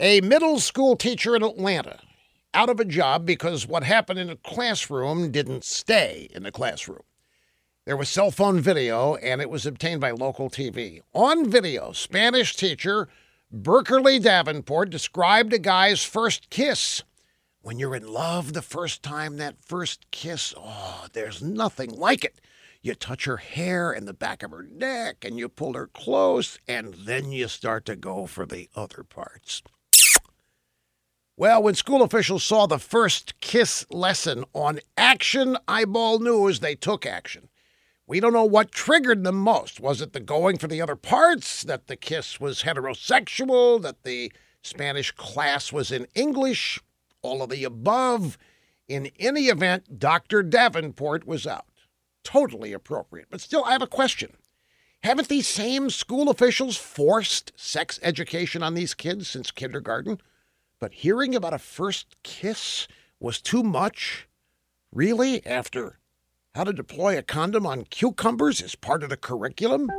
A middle school teacher in Atlanta out of a job because what happened in the classroom didn't stay in the classroom. There was cell phone video and it was obtained by local TV. On video, Spanish teacher Berkeley Davenport described a guy's first kiss. When you're in love the first time, that first kiss, oh, there's nothing like it. You touch her hair and the back of her neck and you pull her close, and then you start to go for the other parts. Well, when school officials saw the first kiss lesson on Action Eyeball News, they took action. We don't know what triggered them most. Was it the going for the other parts, that the kiss was heterosexual, that the Spanish class was in English, all of the above? In any event, Dr. Davenport was out. Totally appropriate. But still, I have a question. Haven't these same school officials forced sex education on these kids since kindergarten? But hearing about a first kiss was too much? Really? After how to deploy a condom on cucumbers as part of the curriculum?